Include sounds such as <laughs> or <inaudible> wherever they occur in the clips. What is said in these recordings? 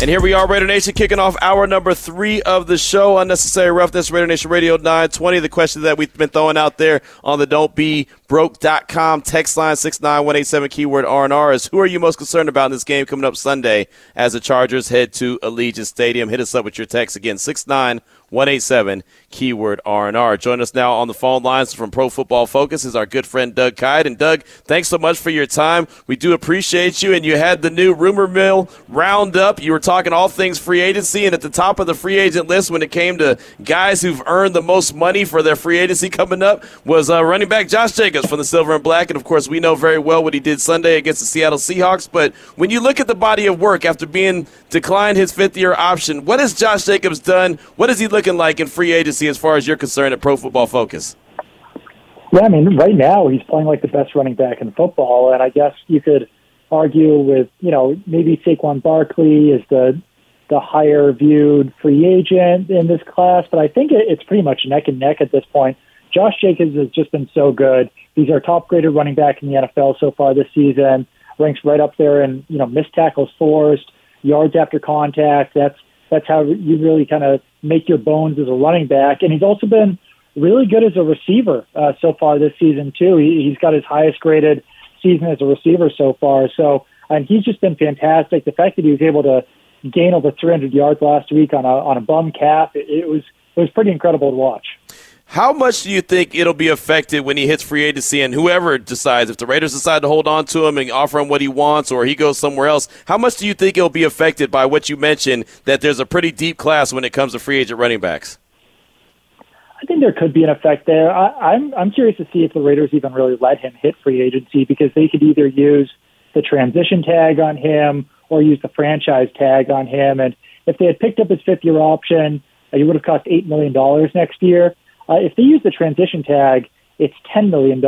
And here we are, Raider Nation, kicking off hour number three of the show. Unnecessary Roughness, Raider Nation Radio 920. The question that we've been throwing out there on the Don't Be text line 69187 keyword R&R is who are you most concerned about in this game coming up Sunday as the Chargers head to Allegiant Stadium? Hit us up with your text again, 69187 keyword R&R. Join us now on the phone lines from Pro Football Focus is our good friend Doug Kyed. And Doug, thanks so much for your time. We do appreciate you. And you had the new rumor mill roundup. You were talking all things free agency, and at the top of the free agent list when it came to guys who've earned the most money for their free agency coming up was uh, running back Josh Jacobs from the Silver and Black. And of course, we know very well what he did Sunday against the Seattle Seahawks. But when you look at the body of work after being declined his fifth year option, what has Josh Jacobs done? What is he looking like in free agency as far as you're concerned at Pro Football Focus? Yeah, I mean, right now he's playing like the best running back in football, and I guess you could argue with, you know, maybe Saquon Barkley is the the higher viewed free agent in this class, but I think it's pretty much neck and neck at this point. Josh Jacobs has just been so good. He's our top graded running back in the NFL so far this season. Ranks right up there in you know missed tackles forced, yards after contact. That's that's how you really kind of make your bones as a running back. And he's also been really good as a receiver uh, so far this season too. He, he's got his highest graded season as a receiver so far. So and he's just been fantastic. The fact that he was able to gain over 300 yards last week on a on a bum cap, it, it was it was pretty incredible to watch. How much do you think it'll be affected when he hits free agency and whoever decides, if the Raiders decide to hold on to him and offer him what he wants or he goes somewhere else, how much do you think it'll be affected by what you mentioned that there's a pretty deep class when it comes to free agent running backs? I think there could be an effect there. I, I'm I'm curious to see if the Raiders even really let him hit free agency because they could either use the transition tag on him or use the franchise tag on him. And if they had picked up his fifth year option, he would have cost eight million dollars next year. Uh, if they use the transition tag, it's $10 million.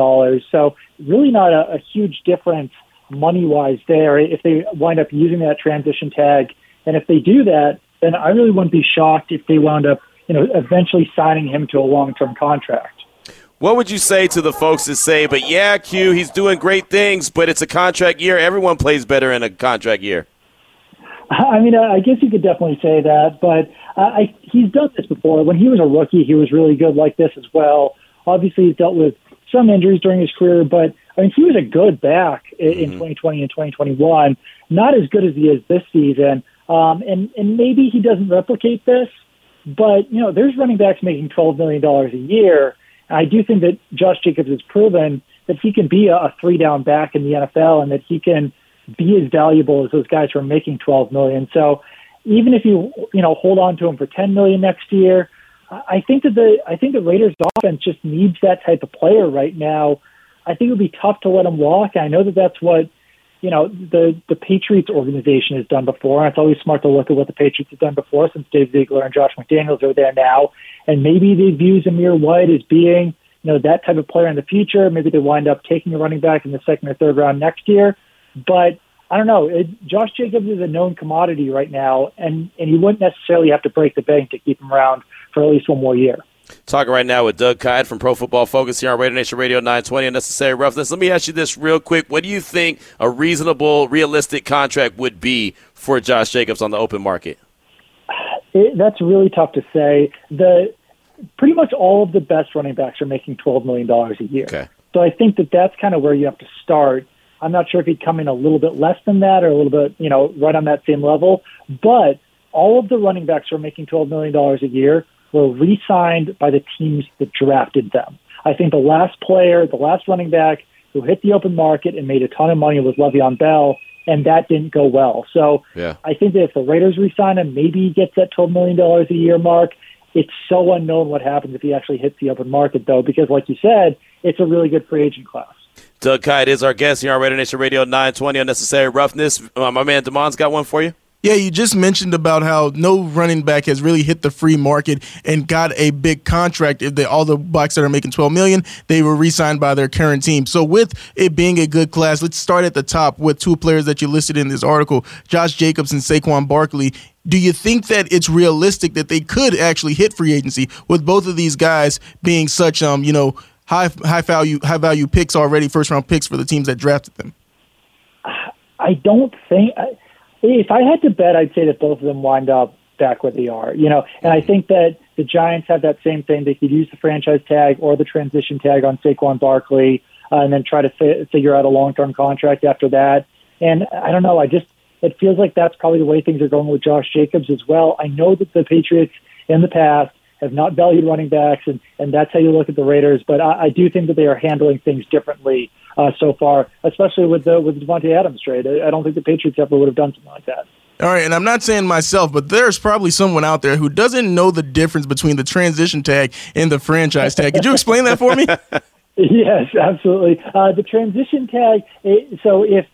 So really not a, a huge difference money wise there if they wind up using that transition tag. And if they do that, then I really wouldn't be shocked if they wound up, you know, eventually signing him to a long term contract. What would you say to the folks that say, but yeah, Q, he's doing great things, but it's a contract year. Everyone plays better in a contract year. I mean, I guess you could definitely say that, but I, he's done this before. When he was a rookie, he was really good like this as well. Obviously, he's dealt with some injuries during his career, but I mean, he was a good back in, mm-hmm. in 2020 and 2021. Not as good as he is this season, um, and and maybe he doesn't replicate this, but you know, there's running backs making 12 million dollars a year. And I do think that Josh Jacobs has proven that he can be a, a three down back in the NFL, and that he can be as valuable as those guys who are making 12 million. So even if you you know hold on to him for 10 million next year, I think that the I think the Raiders offense just needs that type of player right now. I think it would be tough to let him walk. I know that that's what you know the the Patriots organization has done before. And it's always smart to look at what the Patriots have done before, since Dave Ziegler and Josh McDaniels are there now, and maybe they view Zamir White as being you know that type of player in the future. Maybe they wind up taking a running back in the second or third round next year, but I don't know. It, Josh Jacobs is a known commodity right now, and and you wouldn't necessarily have to break the bank to keep him around for at least one more year. Talking right now with Doug Kyed from Pro Football Focus here on Radio Nation Radio 920 Unnecessary Roughness. Let me ask you this real quick. What do you think a reasonable, realistic contract would be for Josh Jacobs on the open market? It, that's really tough to say. The pretty much all of the best running backs are making twelve million dollars a year. Okay. So I think that that's kind of where you have to start. I'm not sure if he'd come in a little bit less than that or a little bit, you know, right on that same level. But all of the running backs who are making $12 million a year were re signed by the teams that drafted them. I think the last player, the last running back who hit the open market and made a ton of money was Le'Veon Bell, and that didn't go well. So yeah. I think that if the Raiders re-sign him, maybe he gets that $12 million a year mark. It's so unknown what happens if he actually hits the open market, though, because like you said, it's a really good free agent class. Doug Kyed is our guest here on Raider Nation Radio 920 Unnecessary Roughness. Uh, my man Damon's got one for you. Yeah, you just mentioned about how no running back has really hit the free market and got a big contract. If they all the Bucs that are making twelve million, they were re-signed by their current team. So with it being a good class, let's start at the top with two players that you listed in this article: Josh Jacobs and Saquon Barkley. Do you think that it's realistic that they could actually hit free agency with both of these guys being such um you know high high value high value picks already, first round picks for the teams that drafted them? I don't think. I, if I had to bet, I'd say that both of them wind up back where they are. You know, and I think that the Giants have that same thing. They could use the franchise tag or the transition tag on Saquon Barkley, uh, and then try to fi- figure out a long-term contract after that. And I don't know. I just it feels like that's probably the way things are going with Josh Jacobs as well. I know that the Patriots in the past have not valued running backs, and, and that's how you look at the Raiders. But I, I do think that they are handling things differently uh, so far, especially with the with the Davante Adams trade. I, I don't think the Patriots ever would have done something like that. All right, and I'm not saying myself, but there's probably someone out there who doesn't know the difference between the transition tag and the franchise tag. Could you explain that for me? <laughs> <laughs> yes, absolutely. Uh, the transition tag. It, so if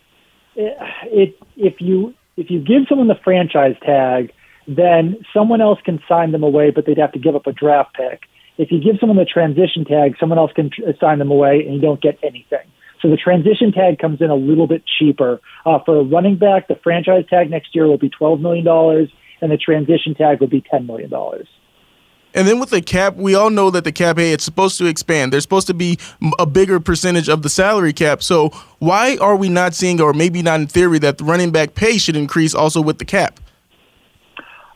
it, if you if you give someone the franchise tag, then someone else can sign them away, but they'd have to give up a draft pick. If you give someone the transition tag, someone else can tr- sign them away, and you don't get anything. So the transition tag comes in a little bit cheaper. Uh, for a running back, the franchise tag next year will be $12 million, and the transition tag will be $10 million. And then with the cap, we all know that the cap, hey, it's supposed to expand. There's supposed to be a bigger percentage of the salary cap. So why are we not seeing, or maybe not in theory, that the running back pay should increase also with the cap?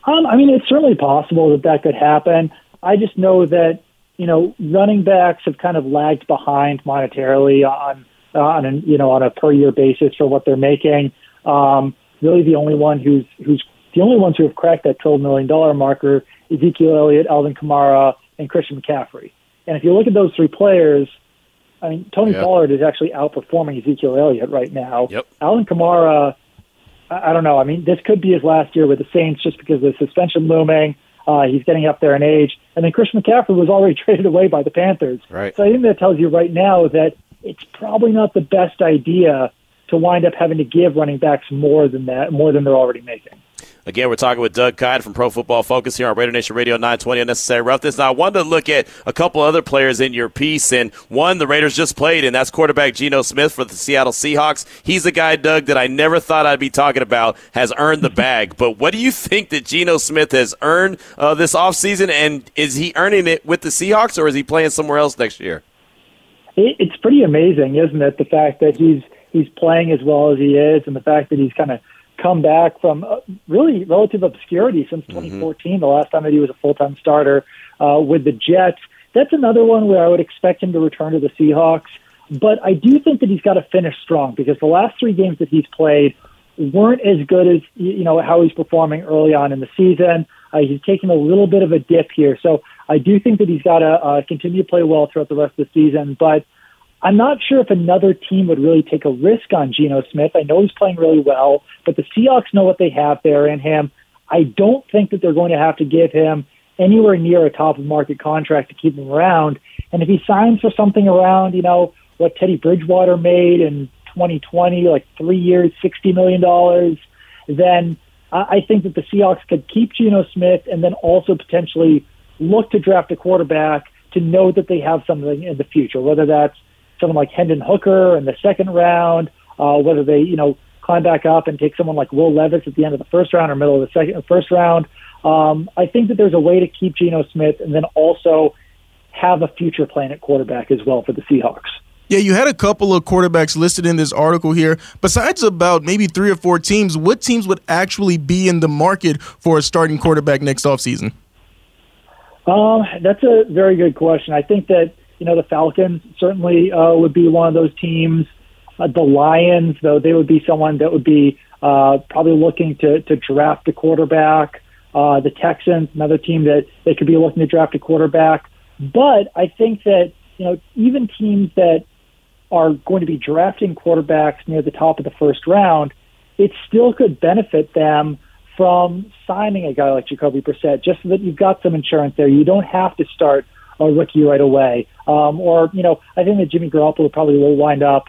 Um, I mean, it's certainly possible that that could happen. I just know that you know running backs have kind of lagged behind monetarily on on an, you know on a per year basis for what they're making. Um, really, the only one who's who's the only ones who have cracked that twelve million dollar marker: Ezekiel Elliott, Alvin Kamara, and Christian McCaffrey. And if you look at those three players, I mean, Tony. Pollard is actually outperforming Ezekiel Elliott right now. Yep. Alvin Kamara, I, don't know. I mean, this could be his last year with the Saints just because of the suspension looming. Uh, he's getting up there in age. And then Christian McCaffrey was already <laughs> traded away by the Panthers. Right. So I think that tells you right now that it's probably not the best idea to wind up having to give running backs more than that, more than they're already making. Again, we're talking with Doug Kyed from Pro Football Focus here on Raider Nation Radio 920 Unnecessary Roughness. Now, I wanted to look at a couple other players in your piece, and one the Raiders just played, and that's quarterback Geno Smith for the Seattle Seahawks. He's a guy, Doug, that I never thought I'd be talking about, has earned the <laughs> bag. but what do you think that Geno Smith has earned uh, this offseason, and is he earning it with the Seahawks, or is he playing somewhere else next year? It's pretty amazing, isn't it? The fact that he's he's playing as well as he is, and the fact that he's kind of come back from uh, really relative obscurity since 2014, mm-hmm. the last time that he was a full time starter uh, with the Jets. That's another one where I would expect him to return to the Seahawks. But I do think that he's got to finish strong because the last three games that he's played weren't as good as you know how he's performing early on in the season. Uh, he's taking a little bit of a dip here, so I do think that he's got to uh, continue to play well throughout the rest of the season. But I'm not sure if another team would really take a risk on Geno Smith. I know he's playing really well, but the Seahawks know what they have there in him. I don't think that they're going to have to give him anywhere near a top of market contract to keep him around. And if he signs for something around, you know, what Teddy Bridgewater made in 2020, like three years, $60 million, then I think that the Seahawks could keep Geno Smith and then also potentially look to draft a quarterback to know that they have something in the future, whether that's someone like Hendon Hooker in the second round, uh, whether they, you know, climb back up and take someone like Will Levis at the end of the first round or middle of the second first round. Um, I think that there's a way to keep Geno Smith and then also have a future plan at quarterback as well for the Seahawks. Yeah, you had a couple of quarterbacks listed in this article here. Besides about maybe three or four teams, what teams would actually be in the market for a starting quarterback next offseason? Um, that's a very good question. I think that you know the Falcons certainly uh, would be one of those teams. Uh, the Lions, though, they would be someone that would be uh, probably looking to to draft a quarterback. Uh, the Texans, another team that they could be looking to draft a quarterback. But I think that you know even teams that are going to be drafting quarterbacks near the top of the first round, it still could benefit them from signing a guy like Jacoby Brissett, just so that you've got some insurance there. You don't have to start a rookie right away. Um, or, you know, I think that Jimmy Garoppolo probably will wind up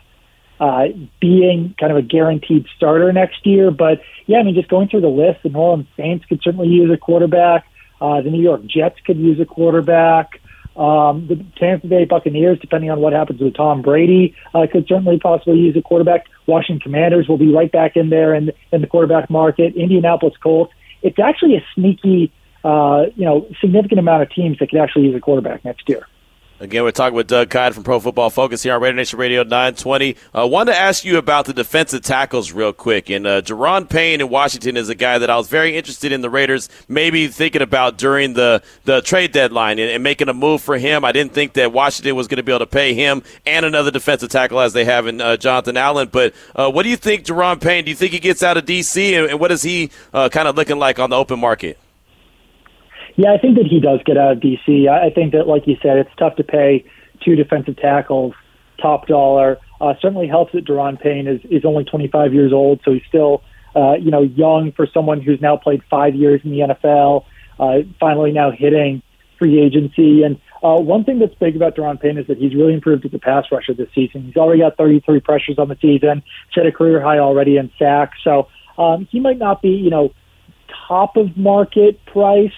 uh, being kind of a guaranteed starter next year. But yeah, I mean, just going through the list, the New Orleans Saints could certainly use a quarterback. Uh, the New York Jets could use a quarterback. Um, the Tampa Bay Buccaneers, depending on what happens with Tom Brady, uh, could certainly possibly use a quarterback. Washington Commanders will be right back in there in, in the quarterback market. Indianapolis Colts. It's actually a sneaky, uh, you know, significant amount of teams that could actually use a quarterback next year. Again, we're talking with Doug Kyed from Pro Football Focus here on Raider Nation Radio 920. I uh, wanted to ask you about the defensive tackles real quick. And uh, Daron Payne in Washington is a guy that I was very interested in the Raiders maybe thinking about during the, the trade deadline and, and making a move for him. I didn't think that Washington was going to be able to pay him and another defensive tackle as they have in uh, Jonathan Allen. But uh, what do you think, Daron Payne? Do you think he gets out of D.C. and, and what is he uh, kind of looking like on the open market? Yeah, I think that he does get out of DC. I think that, like you said, it's tough to pay two defensive tackles top dollar. Uh, certainly helps that Daron Payne is, is only 25 years old, so he's still, uh, you know, young for someone who's now played five years in the NFL. Uh, finally, now hitting free agency. And uh, one thing that's big about Daron Payne is that he's really improved as a pass rusher this season. He's already got 33 pressures on the season, set a career high already in sacks. So um, he might not be, you know, top of market price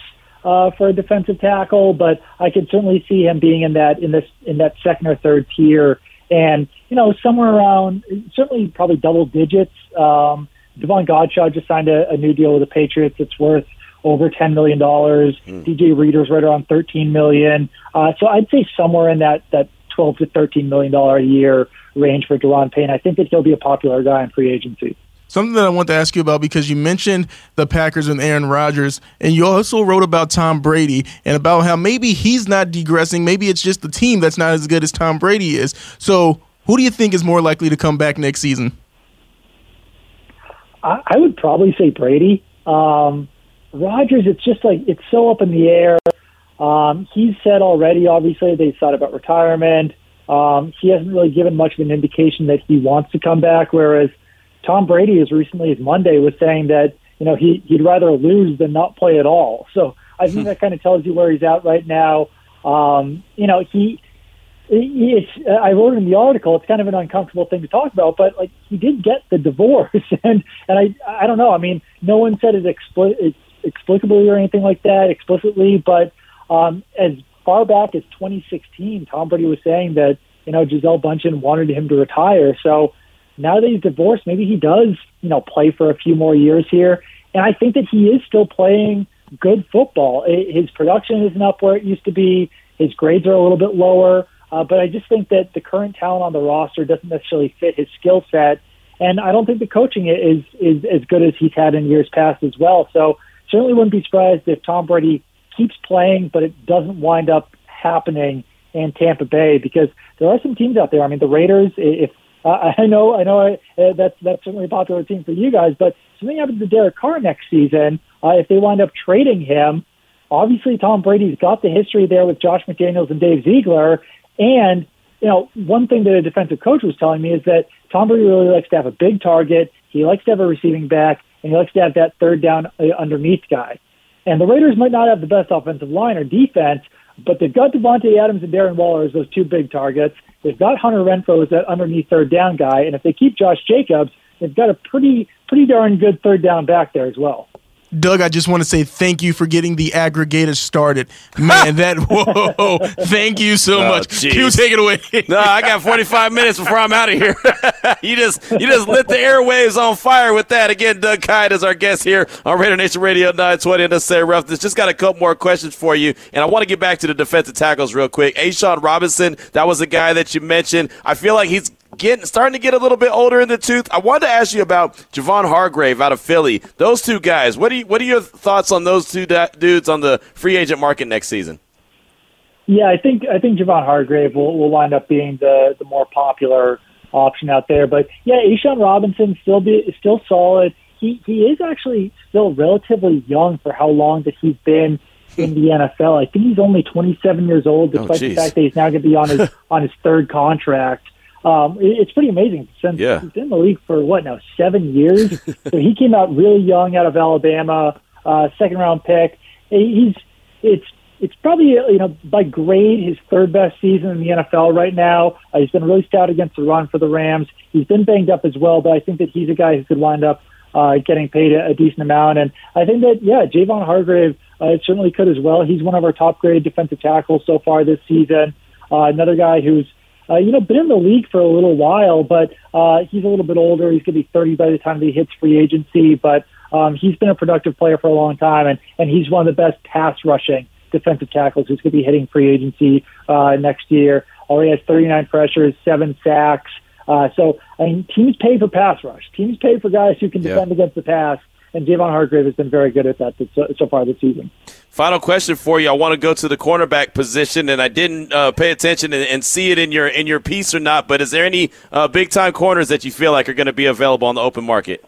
uh, for a defensive tackle, but I could certainly see him being in that in this in that second or third tier, and you know somewhere around certainly probably double digits. Um, Davon Godchaux just signed a, a new deal with the Patriots. It's worth over ten million dollars. Mm. DJ Reader's right around thirteen million. Uh, so I'd say somewhere in that that twelve to thirteen million dollar a year range for Daron Payne. I think that he'll be a popular guy in free agency. Something that I want to ask you about because you mentioned the Packers and Aaron Rodgers, and you also wrote about Tom Brady and about how maybe he's not degressing. Maybe it's just the team that's not as good as Tom Brady is. So, who do you think is more likely to come back next season? I, would probably say Brady. Um, Rodgers, it's just like it's so up in the air. Um, he's said already, obviously, they thought about retirement. Um, he hasn't really given much of an indication that he wants to come back, whereas Tom Brady, as recently as Monday, was saying that you know he he'd rather lose than not play at all. So I think that kind of tells you where he's at right now. Um, you know, he it's I wrote in the article. It's kind of an uncomfortable thing to talk about, but like he did get the divorce, <laughs> and and I I don't know. I mean, no one said it expli- explicably or anything like that explicitly, but um, as far back as 2016, Tom Brady was saying that you know Gisele Bündchen wanted him to retire. So now that he's divorced, maybe he does, you know, play for a few more years here. And I think that he is still playing good football. His production isn't up where it used to be. His grades are a little bit lower. Uh, but I just think that the current talent on the roster doesn't necessarily fit his skill set. And I don't think the coaching is, is as good as he's had in years past as well. So certainly wouldn't be surprised if Tom Brady keeps playing, but it doesn't wind up happening in Tampa Bay because there are some teams out there. I mean, the Raiders, if uh, I know, I know, I, uh, that's that's certainly a popular team for you guys. But something happens to Derek Carr next season, uh, if they wind up trading him, obviously Tom Brady's got the history there with Josh McDaniels and Dave Ziegler, and you know, one thing that a defensive coach was telling me is that Tom Brady really likes to have a big target. He likes to have a receiving back, and he likes to have that third down uh, underneath guy. And the Raiders might not have the best offensive line or defense, but they've got Davante Adams and Darren Waller as those two big targets. They've got Hunter Renfrow as that underneath third down guy, and if they keep Josh Jacobs, they've got a pretty pretty darn good third down back there as well. Doug, I just want to say thank you for getting the aggregator started. Man, <laughs> that whoa! Thank you so oh, much. Geez. You take it away. <laughs> no, I got 45 minutes before I'm out of here. <laughs> you just you just lit the airwaves on fire with that. Again, Doug Kyed is our guest here on Raider Nation Radio 920 and say roughness. Just got a couple more questions for you, and I want to get back to the defensive tackles real quick. A'Shawn Robinson, that was a guy that you mentioned. I feel like he's getting starting to get a little bit older in the tooth. I wanted to ask you about Javon Hargrave out of Philly. Those two guys. What do you, what are your thoughts on those two da- dudes on the free agent market next season? Yeah, I think I think Javon Hargrave will, will wind up being the the more popular option out there. But yeah, A'Shawn Robinson still be still solid. He he is actually still relatively young for how long that he's been in the NFL. I think he's only 27 years old, oh, despite oh, the fact that he's now going to be on his <laughs> on his third contract. Um, it, it's pretty amazing since yeah. he's been in the league for what now seven years. <laughs> so he came out really young out of Alabama, uh, second round pick. He's it's it's probably you know by grade his third best season in the NFL right now. Uh, he's been really stout against the run for the Rams. He's been banged up as well, but I think that he's a guy who could wind up uh, getting paid a, a decent amount. And I think that yeah, Javon Hargrave uh, certainly could as well. He's one of our top grade defensive tackles so far this season. Uh, another guy who's uh, you know, been in the league for a little while, but uh, he's a little bit older. He's going to be 30 by the time he hits free agency, but um, he's been a productive player for a long time, and, and he's one of the best pass rushing defensive tackles who's going to be hitting free agency uh, next year. Already has 39 pressures, seven sacks. Uh, so, I mean, teams pay for pass rush. Teams pay for guys who can defend yeah. against the pass, and Javon Hargrave has been very good at that so, so far this season. Final question for you. I want to go to the cornerback position, and I didn't uh, pay attention and, and, see it in your in your piece or not. But is there any uh, big time corners that you feel like are going to be available on the open market?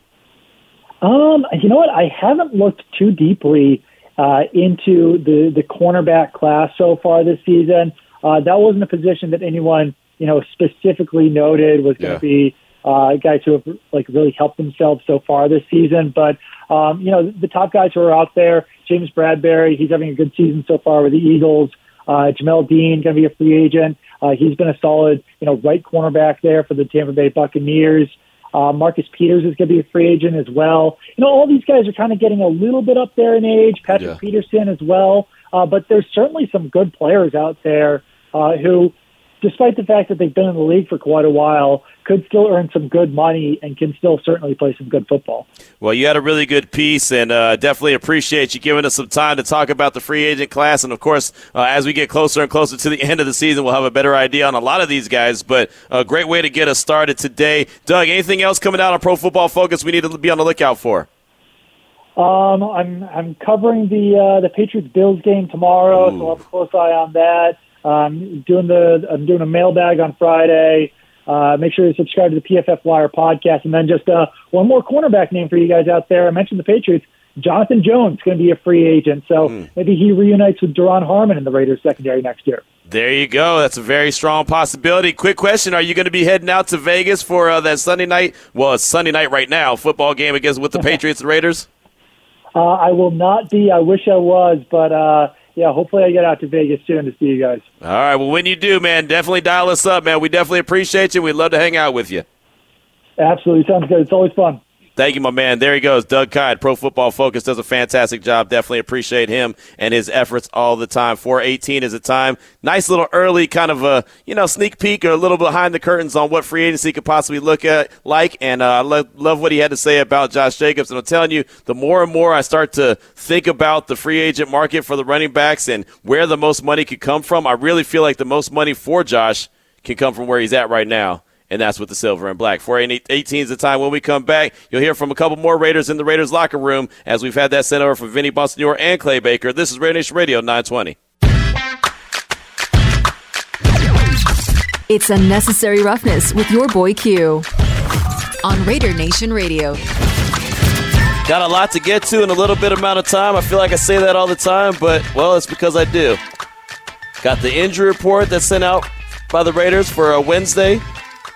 Um, you know what? I haven't looked too deeply uh, into the the cornerback class so far this season. Uh, that wasn't a position that anyone you know specifically noted was going to yeah. be uh, guys who have like really helped themselves so far this season. But um, you know the top guys who are out there, James Bradberry, he's having a good season so far with the Eagles. Uh, Jamel Dean going to be a free agent. Uh, he's been a solid you know right cornerback there for the Tampa Bay Buccaneers. Uh, Marcus Peters is going to be a free agent as well. You know, all these guys are kind of getting a little bit up there in age. Patrick yeah. Peterson as well. Uh, but there's certainly some good players out there uh, who despite the fact that they've been in the league for quite a while, could still earn some good money and can still certainly play some good football. Well, you had a really good piece, and uh, definitely appreciate you giving us some time to talk about the free agent class. And of course, uh, as we get closer and closer to the <laughs> end of the season, we'll have a better idea on a lot of these guys. But a great way to get us started today. Doug, anything else coming out on Pro Football Focus we need to be on the lookout for? Um, I'm I'm covering the uh, the Patriots Bills game tomorrow, Ooh. so I'll have a close eye on that. Um, doing the I'm doing a mailbag on Friday. Uh, make sure you subscribe to the PFF Wire podcast, and then just uh, one more cornerback name for you guys out there. I mentioned the Patriots. Jonathan Jones is going to be a free agent, so mm. maybe he reunites with Duron Harmon in the Raiders secondary next year. There you go. That's a very strong possibility. Quick question: Are you going to be heading out to Vegas for uh, that Sunday night? Well, it's Sunday night right now. Football game against with the <laughs> Patriots and Raiders. Uh, I will not be. I wish I was, but uh, yeah, hopefully I get out to Vegas soon to see you guys. All right. Well, when you do, man, definitely dial us up, man. We definitely appreciate you. We'd love to hang out with you. Absolutely. Sounds good. It's always fun. Thank you, my man. There he goes. Doug Kyed, Pro Football Focus, does a fantastic job. Definitely appreciate him and his efforts all the time. 418 is a time. Nice little early kind of a, you know, sneak peek or a little behind the curtains on what free agency could possibly look at like. And uh, I love what he had to say about Josh Jacobs. And I'm telling you, the more and more I start to think about the free agent market for the running backs and where the most money could come from, I really feel like the most money for Josh can come from where he's at right now and that's with the silver and black. 418 is the time when we come back. You'll hear from a couple more Raiders in the Raiders locker room as we've had that sent over from Vinny Bonsignore and Clay Baker. This is Raider Nation Radio 920. It's Unnecessary Roughness with your boy Q on Raider Nation Radio. Got a lot to get to in a little bit amount of time. I feel like I say that all the time, but, well, it's because I do. Got the injury report that's sent out by the Raiders for a Wednesday.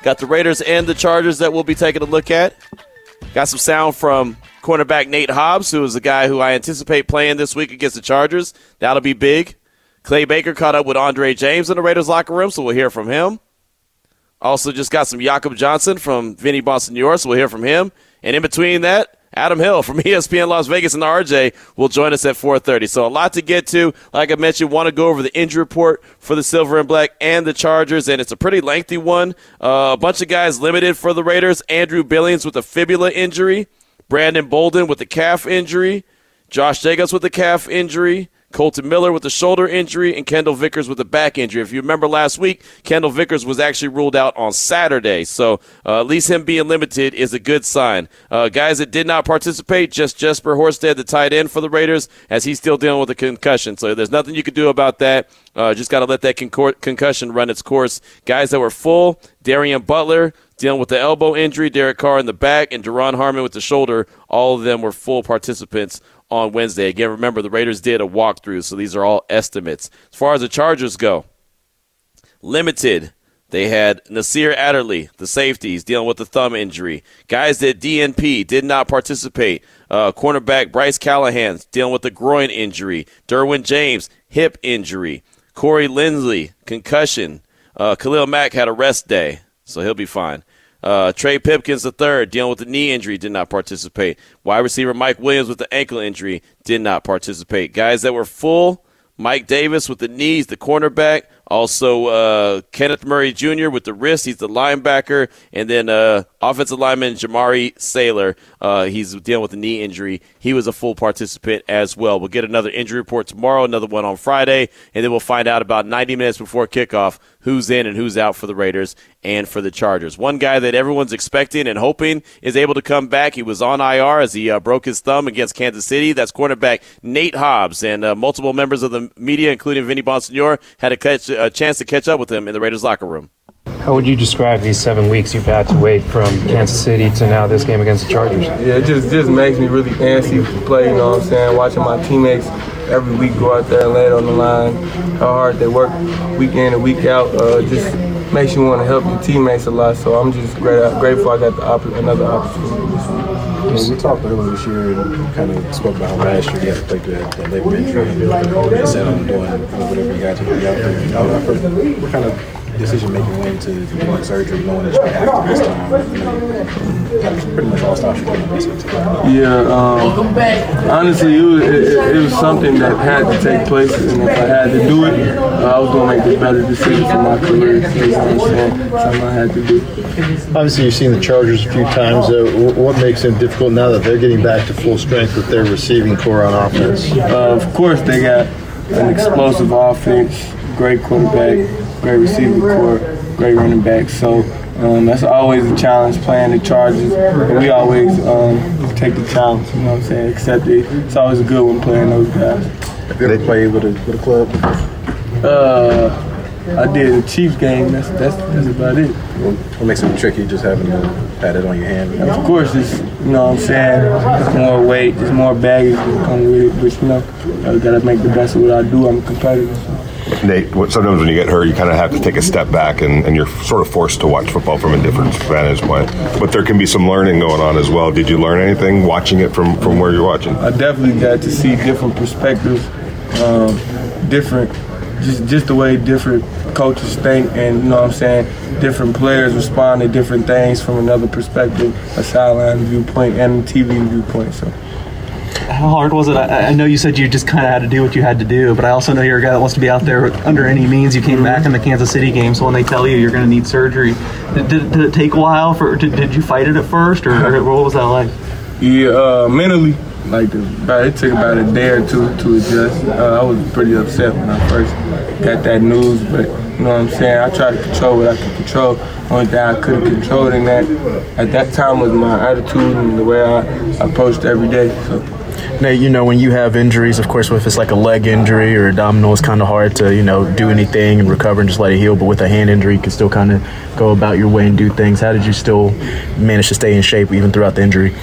Got the Raiders and the Chargers that we'll be taking a look at. Got some sound from cornerback Nate Hobbs, who is the guy who I anticipate playing this week against the Chargers. That'll be big. Clay Baker caught up with Andre James in the Raiders locker room, so we'll hear from him. Also, just got some Jakob Johnson from Vinny Bonsignore, so we'll hear from him. And in between that, Adam Hill from <laughs> ESPN Las Vegas and RJ will join us at 4:30. So a lot to get to. Like I mentioned, want to go over the injury report for the Silver and Black and the Chargers, and it's a pretty lengthy one. Uh, a bunch of guys limited for the Raiders. Andrew Billings with a fibula injury, Brandon Bolden with a calf injury, Josh Jacobs with a calf injury. Kolton Miller with a shoulder injury, and Kendall Vickers with a back injury. If you remember last week, Kendall Vickers was actually ruled out on Saturday, so uh, at least him being limited is a good sign. Uh, guys that did not participate, just Jesper Horsted, the tight end for the Raiders, as he's still dealing with a concussion. So there's nothing you can do about that. Uh, just got to let that con- concussion run its course. Guys that were full, Darien Butler dealing with the elbow injury, Derek Carr in the back, and Duron Harmon with the shoulder. All of them were full participants on Wednesday. Again, remember the Raiders did a walkthrough, so these are all estimates. As far as the Chargers go, limited They had Nasir Adderley, the safeties, dealing with the thumb injury. Guys that DNP did not participate. Uh, cornerback Bryce Callahan dealing with the groin injury. Derwin James, hip injury. Corey Linsley, concussion. Uh, Khalil Mack had a rest day, so he'll be fine. Uh, Trey Pipkins III dealing with the knee injury did not participate. Wide receiver Mike Williams with the ankle injury did not participate. Guys that were full, Mike Davis with the knees, the cornerback. Also, uh, Kenneth Murray Jr. with the wrist. He's the linebacker. And then uh, offensive lineman Jamaree Salyer. Uh, he's dealing with a knee injury. He was a full participant as well. We'll get another injury report tomorrow, another one on Friday, and then we'll find out about 90 minutes before kickoff who's in and who's out for the Raiders and for the Chargers. One guy that everyone's expecting and hoping is able to come back. He was on IR as he uh, broke his thumb against Kansas City. That's cornerback Nate Hobbs, and uh, multiple members of the media, including Vinny Bonsignore, had a, catch, a chance to catch up with him in the Raiders locker room. How would you describe these seven weeks you've had to wait from Kansas City to now this game against the Chargers? Yeah, it just just makes me really antsy to play. You know what I'm saying? Watching my teammates every week go out there and lay it on the line, how hard they work week in and week out, uh, just makes you want to help your teammates a lot. So I'm just great, grateful I got the opp- another opportunity. Yeah, we talked earlier this year and kind of spoke about how last year you had to play through that, that labor injury and you set on doing whatever you got to do out there. What kind of decision making went into doing surgery, knowing that you have to this time? You know, pretty much all stops you Yeah, um, honestly, it was, it, it, was something that had to take place, and if I had to do it, uh, I was going to make the better decision for my career. You know what I'm saying? Something I had to do. Obviously, you've seen the Chargers a few times. Uh, what makes them difficult now that they're getting back to full strength with their receiving corps on offense? Uh, of course, they got an explosive offense, great quarterback, great receiving corps, great running back. So um, that's always a challenge playing the Chargers. But we always um, take the challenge, you know what I'm saying? Accept it. It's always a good one playing those guys. You ever played with a, with a club? Uh, I did a Chiefs game. That's that's that's about it. What makes it tricky? Just having to pat it on your hand. Of course, it's you know what I'm saying. It's more weight. There's more baggage that come with it. But you know, I gotta make the best of what I do. I'm a competitor. So. Nate, sometimes when you get hurt, you kind of have to take a step back and, and, you're sort of forced to watch football from a different vantage point. But there can be some learning going on as well. Did you learn anything watching it from, from where you're watching? I definitely got to see different perspectives, um, different, just, just the way different coaches think, and you know what I'm saying, different players respond to different things from another perspective, a sideline viewpoint and a TV viewpoint. So how hard was it? I, I know you said you just kind of had to do what you had to do, but I also know you're a guy that wants to be out there under any means. You came mm-hmm. back in the Kansas City game, so when they tell you you're going to need surgery, did, did, did, it take a while for? Did, did you fight it at first, or, or what was that like? Yeah, uh, mentally, like about, it took about a day or two to adjust. Uh, I was pretty upset when I first got that news, but you know what I'm saying. I tried to control what I could control. Only thing I couldn't control in that at that time was my attitude and the way I approached every day. So. Nate, you know, when you have injuries, of course, if it's like a leg injury or abdominal, it's kind of hard to, you know, do anything and recover and just let it heal. But with a hand injury, you can still kind of go about your way and do things. How did you still manage to stay in shape even throughout the injury?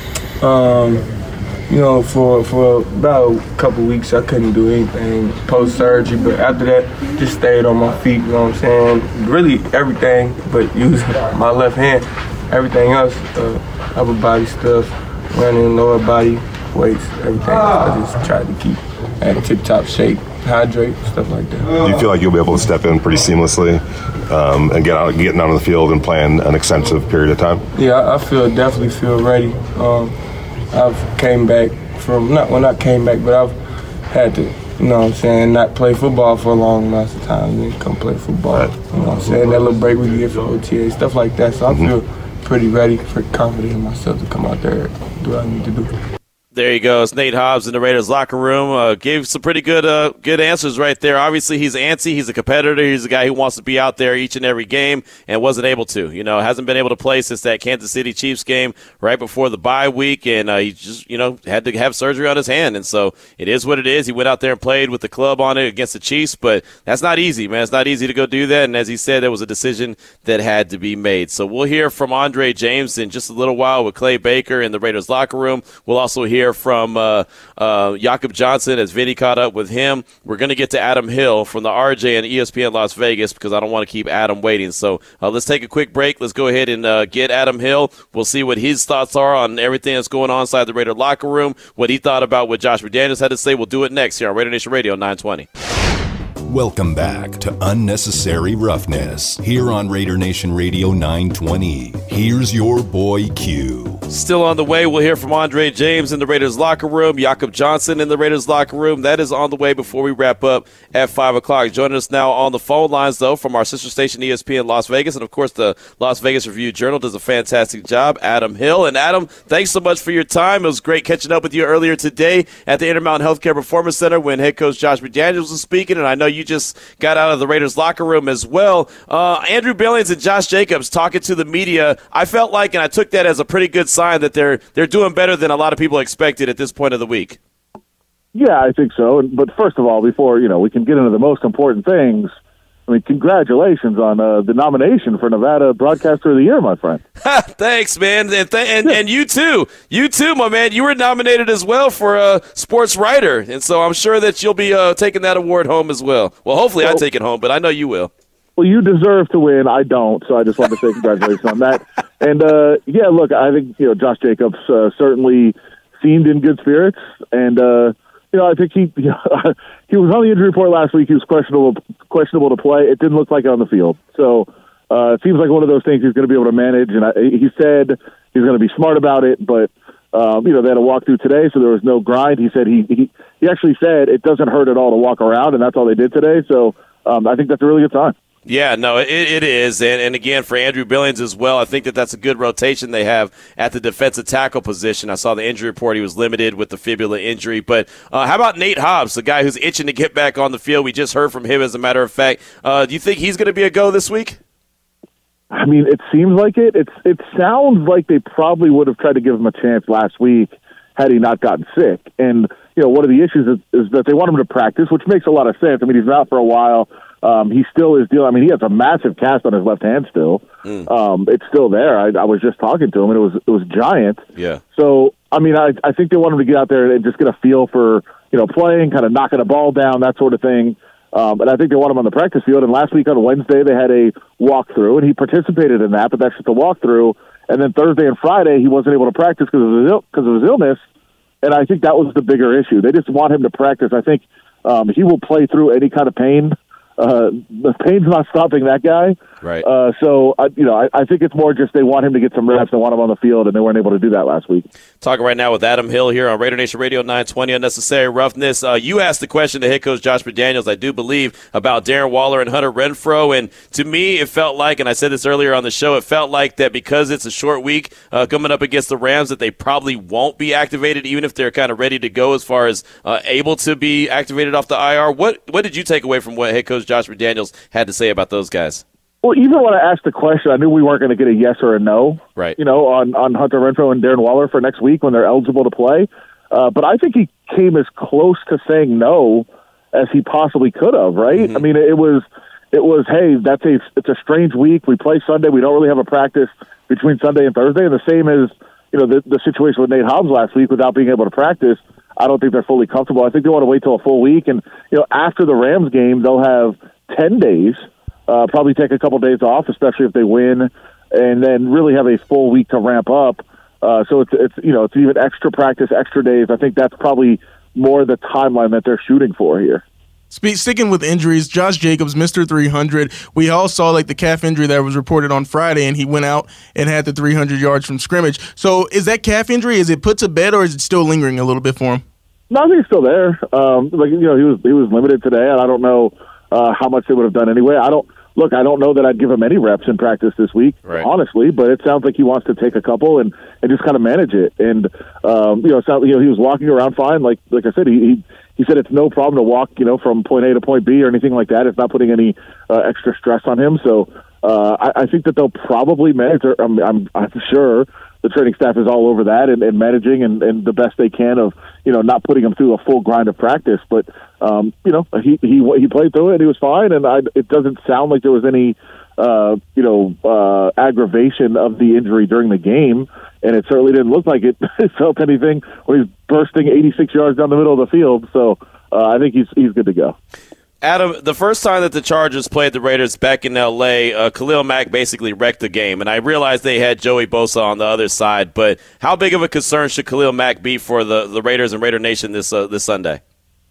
Um, you know, for for about a couple weeks, I couldn't do anything post surgery. But after that, just stayed on my feet. You know what I'm saying? Really everything, but <laughs> use my left hand. Everything else, uh, upper body stuff, running lower body, weights, everything. I just try to keep at tip top shape, hydrate, stuff like that. Do you feel like you'll be able to step in pretty seamlessly um, and get out, getting out on the field and playing an extensive period of time? Yeah, I feel definitely feel ready. Um, I've came back from not when I came back, but I've had to. You know what I'm saying? Not play football for a long amount of time, and then come play football. You know what I'm saying? That little break we get for OTA, stuff like that. So I mm-hmm. feel pretty ready, pretty confident in myself to come out there and do what I need to do. There you go. It's Nate Hobbs in the Raiders locker room. Uh, gave some pretty good uh, good answers right there. Obviously, he's antsy. He's a competitor. He's a guy who wants to be out there each and every game and wasn't able to. You know, hasn't been able to play since that Kansas City Chiefs game right before the bye week, and uh, he just you know had to have surgery on his hand. And so it is what it is. He went out there and played with the club on it against the Chiefs, but that's not easy, man. It's not easy to go do that. And as he said, it was a decision that had to be made. So we'll hear from Andre James in just a little while with Clay Baker in the Raiders locker room. We'll also hear from uh, uh, Jakob Johnson as Vinny caught up with him. We're going to get to Adam Hill from the RJ and ESPN Las Vegas because I don't want to keep Adam waiting. So uh, let's take a quick break. Let's go ahead and uh, get Adam Hill. We'll see what his thoughts are on everything that's going on inside the Raider locker room, what he thought about what Josh McDaniels had to say. We'll do it next here on Raider Nation Radio 920. Welcome back to Unnecessary Roughness here on Raider Nation Radio 920. Here's your boy Q. Still on the way, we'll hear from Andre James in the Raiders locker room, Jakob Johnson in the Raiders locker room. That is on the way before we wrap up at 5 o'clock. Joining us now on the phone lines, though, from our sister station ESPN Las Vegas. And of course, the Las Vegas Review Journal does a fantastic job. Adam Hill. And Adam, thanks so much for your time. It was great catching up with you earlier today at the Intermountain Healthcare Performance Center when head coach Josh McDaniels was speaking. And I know you just got out of the Raiders locker room as well. Uh, Andrew Billings and Josh Jacobs talking to the media. I felt like, and I took that as a pretty good sign that they're they're doing better than a lot of people expected at this point of the week. Yeah, I think so. But first of all, before you know, we can get into the most important things. I mean, congratulations on uh, the nomination for Nevada Broadcaster of the Year, my friend. <laughs> Thanks, man, and, th- and and you too, you too, my man. You were nominated as well for a uh, sports writer, and so I'm sure that you'll be uh, taking that award home as well. Well, hopefully, well, I take it home, but I know you will. Well, you deserve to win. I don't, so I just wanted to say congratulations on that. <laughs> And uh, yeah, look, I think you know Josh Jacobs uh, certainly seemed in good spirits, and uh, you know I think he <laughs> you know, he was on the injury report last week. He was questionable questionable to play. It didn't look like it on the field, so uh, it seems like one of those things he's going to be able to manage. And I, he said he's going to be smart about it, but. Um, you know, they had a walkthrough today, so there was no grind. He said he, he he actually said it doesn't hurt at all to walk around, and that's all they did today. So um, I think that's a really good sign. Yeah, no, it, it is. And, and again, for Andrew Billings as well, I think that that's a good rotation they have at the defensive tackle position. I saw the injury report. He was limited with the fibula injury. But uh, how about Nate Hobbs, the guy who's itching to get back on the field? We just heard from him, as a matter of fact. Uh, do you think he's going to be a go this week? I mean, it seems like it. It's it sounds like they probably would have tried to give him a chance last week had he not gotten sick. And you know, one of the issues is, is that they want him to practice, which makes a lot of sense. I mean, he's out for a while. Um, he still is dealing. I mean, he has a massive cast on his left hand still. Mm. Um, it's still there. I, I was just talking to him, and it was it was giant. Yeah. So I mean, I I think they want him to get out there and just get a feel for you know playing, kind of knocking a ball down, that sort of thing. Um, and I think they want him on the practice field. And last week on Wednesday, they had a walkthrough, and he participated in that. But that's just a walkthrough. And then Thursday and Friday, he wasn't able to practice because of his because of his illness. And I think that was the bigger issue. They just want him to practice. I think um, he will play through any kind of pain uh, the pain's not stopping that guy. Right. Uh, so, I, you know, I, I think it's more just they want him to get some reps. They want him on the field, and they weren't able to do that last week. Talking right now with Adam Hill here on Raider Nation Radio 920 Unnecessary Roughness. Uh, you asked the question to head coach Josh McDaniels, I do believe, about Darren Waller and Hunter Renfrow, And to me, it felt like, and I said this earlier on the show, it felt like that because it's a short week uh, coming up against the Rams, that they probably won't be activated, even if they're kind of ready to go as far as uh, able to be activated off the IR. What, what did you take away from what head coach Josh McDaniels had to say about those guys? Well, even when I asked the question, I knew we weren't going to get a yes or a no. Right. You know, on on Hunter Renfrow and Darren Waller for next week when they're eligible to play. Uh, but I think he came as close to saying no as he possibly could have. Right. Mm-hmm. I mean, it was it was hey, that's a it's a strange week. We play Sunday. We don't really have a practice between Sunday and Thursday. And the same as you know the the situation with Nate Hobbs last week without being able to practice. I don't think they're fully comfortable. I think they want to wait till a full week, and you know after the Rams game, they'll have ten days uh, probably take a couple days off, especially if they win, and then really have a full week to ramp up. Uh, so it's it's you know it's even extra practice, extra days. I think that's probably more the timeline that they're shooting for here. sticking with injuries, Josh Jacobs, Mister 300. We all saw like the calf injury that was reported on Friday, and he went out and had the 300 yards from scrimmage. So is that calf injury? Is it put to bed, or is it still lingering a little bit for him? No, I think he's still there. Um, like you know, he was he was limited today, and I don't know uh, how much they would have done anyway. I don't look, I don't know that I'd give him any reps in practice this week, right. honestly. But it sounds like he wants to take a couple and and just kind of manage it. And um, you know, sound, you know, he was walking around fine. Like like I said, he, he he said it's no problem to walk, you know, from point A to point B or anything like that. It's not putting any uh, extra stress on him. So uh, I, I think that they'll probably manage. I'm, I'm I'm sure training staff is all over that and, and managing and, and the best they can of you know not putting him through a full grind of practice. But um, you know he he he played through it and he was fine. And I, it doesn't sound like there was any uh, you know, uh, aggravation of the injury during the game, and it certainly didn't look like it, <laughs> felt anything when he's bursting 86 yards down the middle of the field. So uh, I think he's he's good to go. Adam, the first time that the Chargers played the Raiders back in L.A., uh, Khalil Mack basically wrecked the game, and I realized they had Joey Bosa on the other side. But how big of a concern should Khalil Mack be for the, the Raiders and Raider Nation this uh, this Sunday?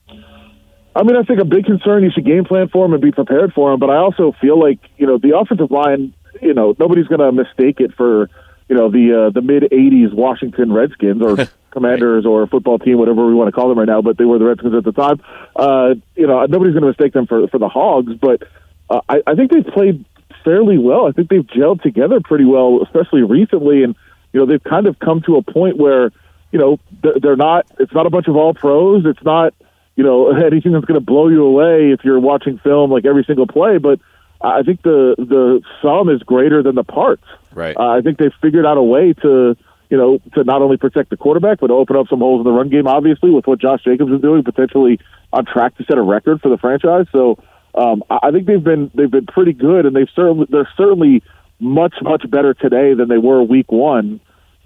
I mean, I think a big concern. You should game plan for him and be prepared for him. But I also feel like you know the offensive line. You know, nobody's going to mistake it for you know the uh, the mid '80s Washington Redskins or <laughs> Commanders or football team, whatever we want to call them right now. But they were the Redskins at the time. Uh, you know, nobody's going to mistake them for for the Hogs. But uh, I, I think they've played fairly well. I think they've gelled together pretty well, especially recently. And you know, they've kind of come to a point where you know they're not. It's not a bunch of all pros. It's not you know <laughs> anything that's going to blow you away if you're watching film like every single play. But I think the the sum is greater than the parts. Right. Uh, I think they've figured out a way to you know to not only protect the quarterback but open up some holes in the run game. Obviously, with what Josh Jacobs is doing, potentially on track to set a record for the franchise. So um, I think they've been they've been pretty good, and they've certainly they're certainly much much better today than they were week one.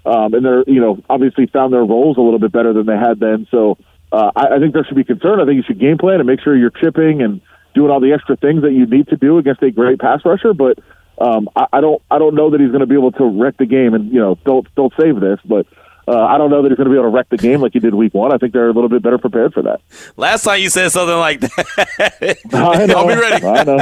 Um, and they're you know obviously found their roles a little bit better than they had then. So uh, I, I think there should be concern. I think you should game plan and make sure you're chipping and doing all the extra things that you need to do against a great pass rusher. But um, I, I don't I don't know that he's going to be able to wreck the game. And you know don't don't save this, but. Uh, I don't know that he's going to be able to wreck the game like he did week one. I think they're a little bit better prepared for that. Last time you said something like that, <laughs> I know, I'll be ready. I know.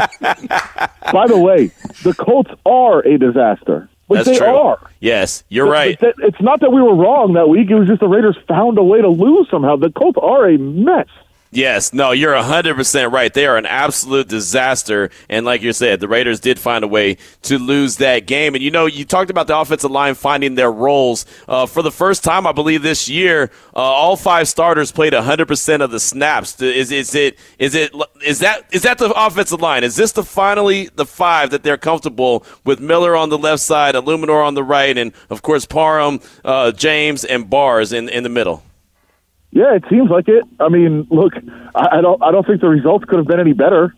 By the way, the Colts are a disaster. Like That's they true. are. Yes, you're right. It's, it's not that we were wrong that week. It was just the Raiders found a way to lose somehow. The Colts are a mess. Yes, no, you're 100% right. They are an absolute disaster. And like you said, the Raiders did find a way to lose that game. And you know, you talked about the offensive line finding their roles. Uh, for the first time, I believe, this year, uh, all five starters played 100% of the snaps. Is, is, it, is, it, is, that, is that the offensive line? Is this the finally the five that they're comfortable with Miller on the left side, Eluemunor on the right, and of course, Parham, uh, James, and Bars in, in the middle? Yeah, it seems like it. I mean, look, I, I don't, I don't think the results could have been any better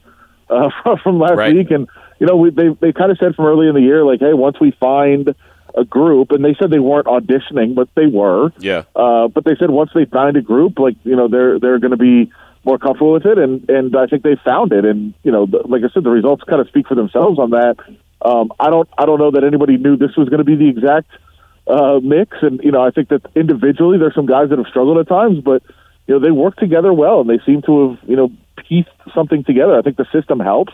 uh, <laughs> from last Right. week. And you know, we, they they kind of said from early in the year, like, hey, once we find a group, and they said they weren't auditioning, but they were. Yeah. Uh, but they said once they find a group, like you know, they're they're going to be more comfortable with it, and and I think they found it. And you know, the, like I said, the results kind of speak for themselves on that. Um, I don't I don't know that anybody knew this was going to be the exact uh, mix, and you know, I think that individually there's some guys that have struggled at times, but you know, they work together well, and they seem to have you know pieced something together. I think the system helps.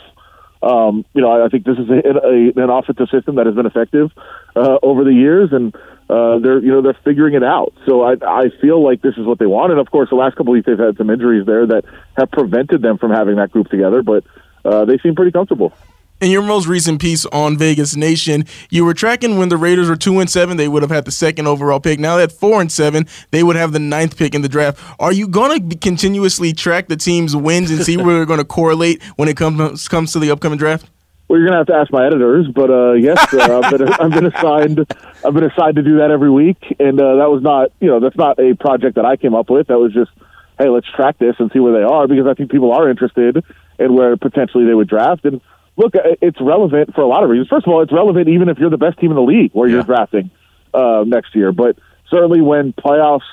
Um, you know, I, I think this is a, a, an offensive system that has been effective uh, over the years, and uh, they're you know they're figuring it out. So I I feel like this is what they want, and of course, the last couple of weeks they've had some injuries there that have prevented them from having that group together, but uh, they seem pretty comfortable. In your most recent piece on Vegas Nation, you were tracking when the Raiders were two and seven, they would have had the second overall pick. Now at four and seven, they would have the ninth pick in the draft. Are you going to continuously track the team's wins and see <laughs> where they're going to correlate when it comes comes to the upcoming draft? Well, you're gonna have to ask my editors, but uh, yes, uh, I've, been, <laughs> I've been assigned. I've been assigned to do that every week, and uh, that was not, you know, that's not a project that I came up with. That was just, hey, let's track this and see where they are because I think people are interested in where potentially they would draft. And look, uh, it's relevant for a lot of reasons. First of all, it's relevant even if you're the best team in the league where you're drafting uh, next year. But certainly when playoffs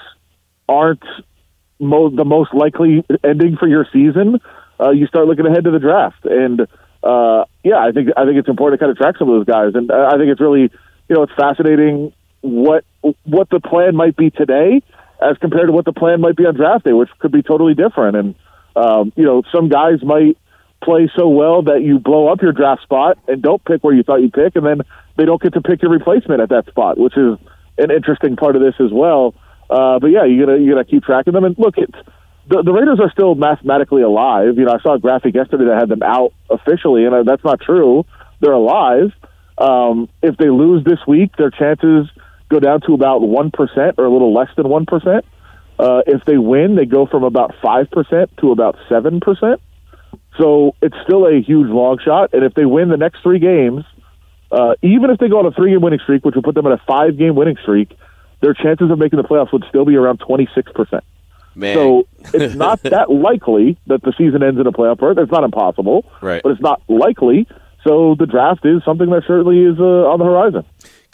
aren't mo- the most likely ending for your season, uh, you start looking ahead to the draft. And uh, yeah, I think I think it's important to kind of track some of those guys. And uh, I think it's really you know it's fascinating what what the plan might be today as compared to what the plan might be on draft day, which could be totally different. And um, you know, some guys might play so well that you blow up your draft spot and don't pick where you thought you'd pick, and then they don't get to pick your replacement at that spot, which is an interesting part of this as well. Uh, but yeah, you gotta you gotta keep tracking them. And look, it's the, the Raiders are still mathematically alive. You know, I saw a graphic yesterday that had them out officially, and uh, that's not true. They're alive. Um, if they lose this week, their chances go down to about one percent or a little less than one percent. Uh, if they win, they go from about five percent to about seven percent. So it's still a huge long shot. And if they win the next three games, uh, even if they go on a three game winning streak, which would put them at a five game winning streak, their chances of making the playoffs would still be around 26%. Man. So it's not <laughs> that likely that the season ends in a playoff berth. It's not impossible, Right. but it's not likely. So the draft is something that certainly is uh, on the horizon.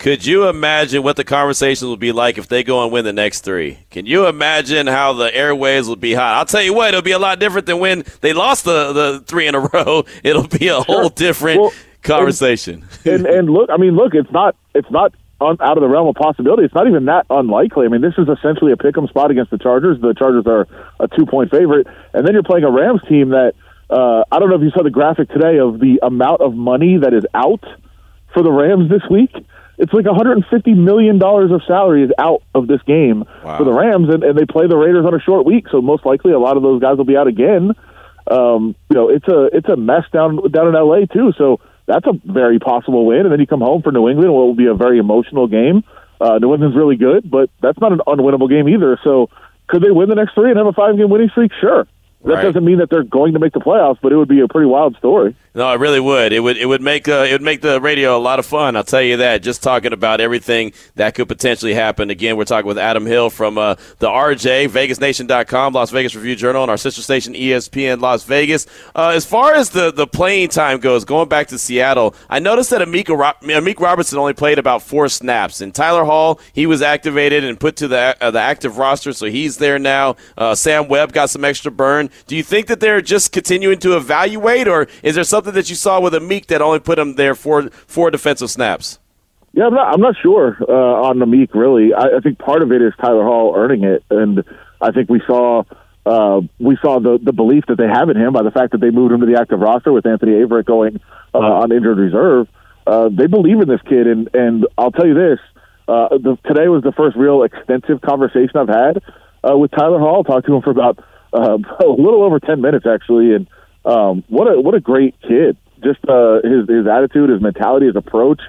Could you imagine what the conversations would be like if they go and win the next three? Can you imagine how the airways would be hot? I'll tell you what, it'll be a lot different than when they lost the, the three in a <laughs> row. It'll be a whole different well, conversation. And, and, and look, I mean, look, it's not it's not un, out of the realm of possibility. It's not even that unlikely. I mean, this is essentially a pick 'em spot against the Chargers. The Chargers are a two point favorite, and then you're playing a Rams team that uh, I don't know if you saw the graphic today of the amount of money that is out for the Rams this week. It's like 150 million dollars of salary is out of this game wow. for the Rams, and, and they play the Raiders on a short week, so most likely a lot of those guys will be out again. Um, you know, it's a it's a mess down down in LA too. So that's a very possible win. And then you come home for New England, and what will be a very emotional game. Uh, New England's really good, but that's not an unwinnable game either. So could they win the next three and have a five game winning streak? Sure. That right. doesn't mean that they're going to make the playoffs, but it would be a pretty wild story. No, it really would. It would it would make uh, it would make the radio a lot of fun. I'll tell you that. Just talking about everything that could potentially happen. Again, we're talking with Adam Hill from uh, the RJ VegasNation.com, Las Vegas Review Journal, and our sister station ESPN Las Vegas. Uh, as far as the the playing time goes, going back to Seattle, I noticed that Amika Amik Robertson only played about four snaps, and Tyler Hall he was activated and put to the uh, the active roster, so he's there now. Uh, Sam Webb got some extra burn. Do you think that they're just continuing to evaluate, or is there something something that you saw with Amik that only put him there for four defensive snaps? Yeah, I'm not, I'm not sure uh, on Meek. really. I, I think part of it is Tyler Hall earning it, and I think we saw uh, we saw the the belief that they have in him by the fact that they moved him to the active roster with Anthony Averett going uh, on injured reserve. Uh, they believe in this kid, and and I'll tell you this: uh, the, today was the first real extensive conversation I've had uh, with Tyler Hall. I Talked to him for about <laughs> a little over ten minutes actually, and um, what a what a great kid. Just uh, his his attitude, his mentality, his approach.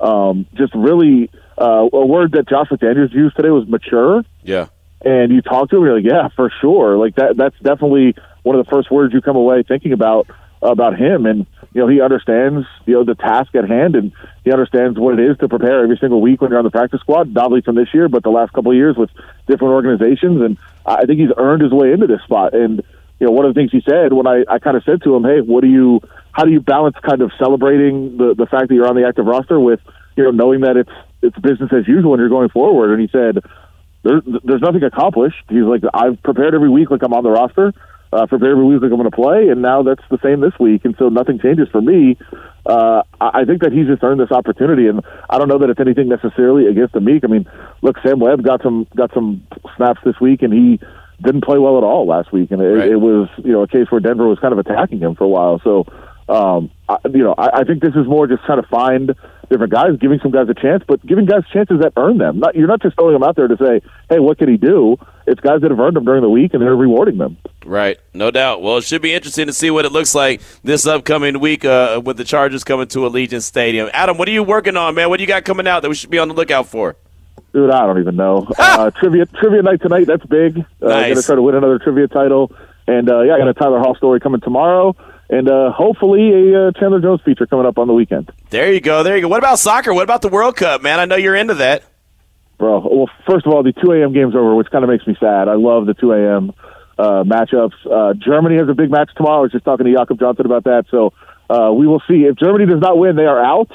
Um, just really uh, a word that Josh McDaniels used today was mature. Yeah. And you talk to him, you're like, yeah, for sure. Like that. That's definitely one of the first words you come away thinking about about him. And you know, he understands you know the task at hand, and he understands what it is to prepare every single week when you're on the practice squad. Not only from this year, but the last couple of years with different organizations. And I think he's earned his way into this spot. And you know, one of the things he said when I, I kind of said to him, hey, what do you, how do you balance kind of celebrating the, the fact that you're on the active roster with, you know, knowing that it's, it's business as usual when you're going forward? And he said, there's, there's nothing accomplished. He's like, I've prepared every week like I'm on the roster, uh, prepared every week like I'm going to play, and now that's the same this week. And so nothing changes for me. Uh, I think that he's just earned this opportunity, and I don't know that it's anything necessarily against the Meek. I mean, look, Sam Webb got some got some snaps this week, and he didn't play well at all last week, and it, right. it was you know a case where Denver was kind of attacking him for a while. So, um, I, you know, I, I think this is more just trying to find different guys, giving some guys a chance, but giving guys chances that earn them. Not you're not just throwing them out there to say, hey, what can he do? It's guys that have earned them during the week, and they're rewarding them. Right, no doubt. Well, it should be interesting to see what it looks like this upcoming week uh, with the Chargers coming to Allegiant Stadium. Adam, what are you working on, man? What do you got coming out that we should be on the lookout for? Dude, I don't even know. uh, trivia trivia night tonight. That's big. Uh, nice. I'm gonna try to win another trivia title, and uh, yeah, I got a Tyler Hall story coming tomorrow, and uh, hopefully a uh, Chandler Jones feature coming up on the weekend. There you go. There you go. What about soccer? What about the World Cup, man? I know you're into that. Bro, well, first of all, the 2 a.m. game's over, which kind of makes me sad. I love the 2 a.m. Uh, matchups. Uh, Germany has a big match tomorrow. I was just talking to Jakob Johnson about that, so uh, we will see. If Germany does not win, they are out.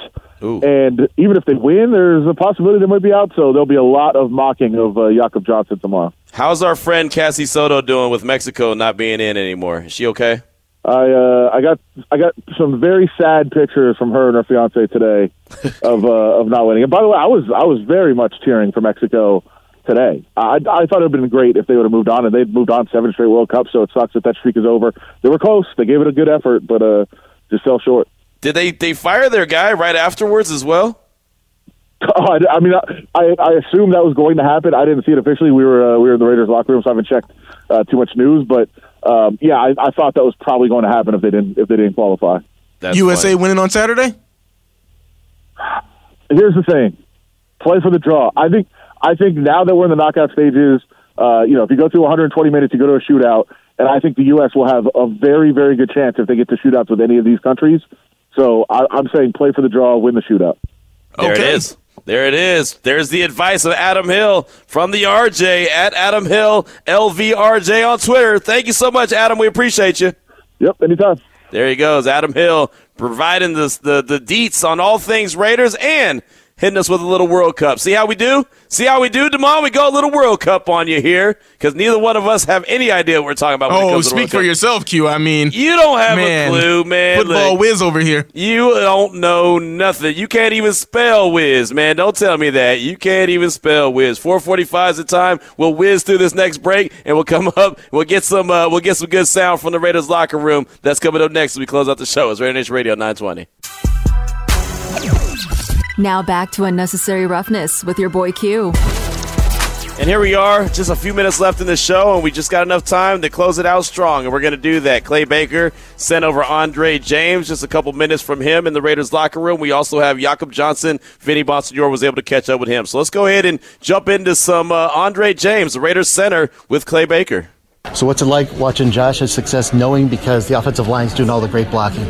Ooh. And even if they win, there's a possibility they might be out. So there'll be a lot of mocking of uh, Jakob Johnson tomorrow. How's our friend Cassie Soto doing with Mexico not being in anymore? Is she okay? I uh, I got I got some very sad pictures from her and her fiance today <laughs> of uh, of not winning. And by the way, I was I was very much cheering for Mexico today. I I thought it would have been great if they would have moved on, and they'd moved on seven straight World Cups. So it sucks that that streak is over. They were close. They gave it a good effort, but uh, just fell short. Did they they fire their guy right afterwards as well? Oh, I, I mean, I, I assume that was going to happen. I didn't see it officially. We were uh, we were in the Raiders locker room, so I haven't checked uh, too much news. But um, yeah, I, I thought that was probably going to happen if they didn't if they didn't qualify. That's USA funny. winning on Saturday. Here's the thing: play for the draw. I think I think now that we're in the knockout stages, uh, you know, if you go through 120 minutes, you go to a shootout, and I think the U.S. will have a very very good chance if they get to shootouts with any of these countries so I, am saying play for the draw, win the shootout. There okay. it is. There it is. There's the advice of Adam Hill from the RJ at Adam Hill LVRJ on Twitter. Thank you so much, Adam. We appreciate you. Yep, anytime. There he goes, Adam Hill providing the the, the deets on all things Raiders and hitting us with a little World Cup. See how we do? See how we do, Demond? We go a little World Cup on you here because neither one of us have any idea what we're talking about. When it Oh, speak for Cup. yourself, Q. I mean, You don't have man, a clue, man. Football Look, whiz over here. You don't know nothing. You can't even spell whiz, man. Don't tell me that. You can't even spell whiz. 445 is the time. We'll whiz through this next break and we'll come <laughs> up. We'll get some uh, we'll get some good sound from the Raiders locker room. That's coming up next as we close out the show. It's Raider Nation Radio 920. Now back to Unnecessary Roughness with your boy Q. And here we are, just a few minutes left in the show, and we just got enough time to close it out strong. And we're going to do that. Clay Baker sent over Andre James, just a couple minutes from him in the Raiders locker room. We also have Jakob Johnson. Vinny Bonsignore was able to catch up with him. So let's go ahead and jump into some uh, Andre James, Raiders center, with Clay Baker. So what's it like watching Josh's success, knowing because the offensive line's doing all the great blocking?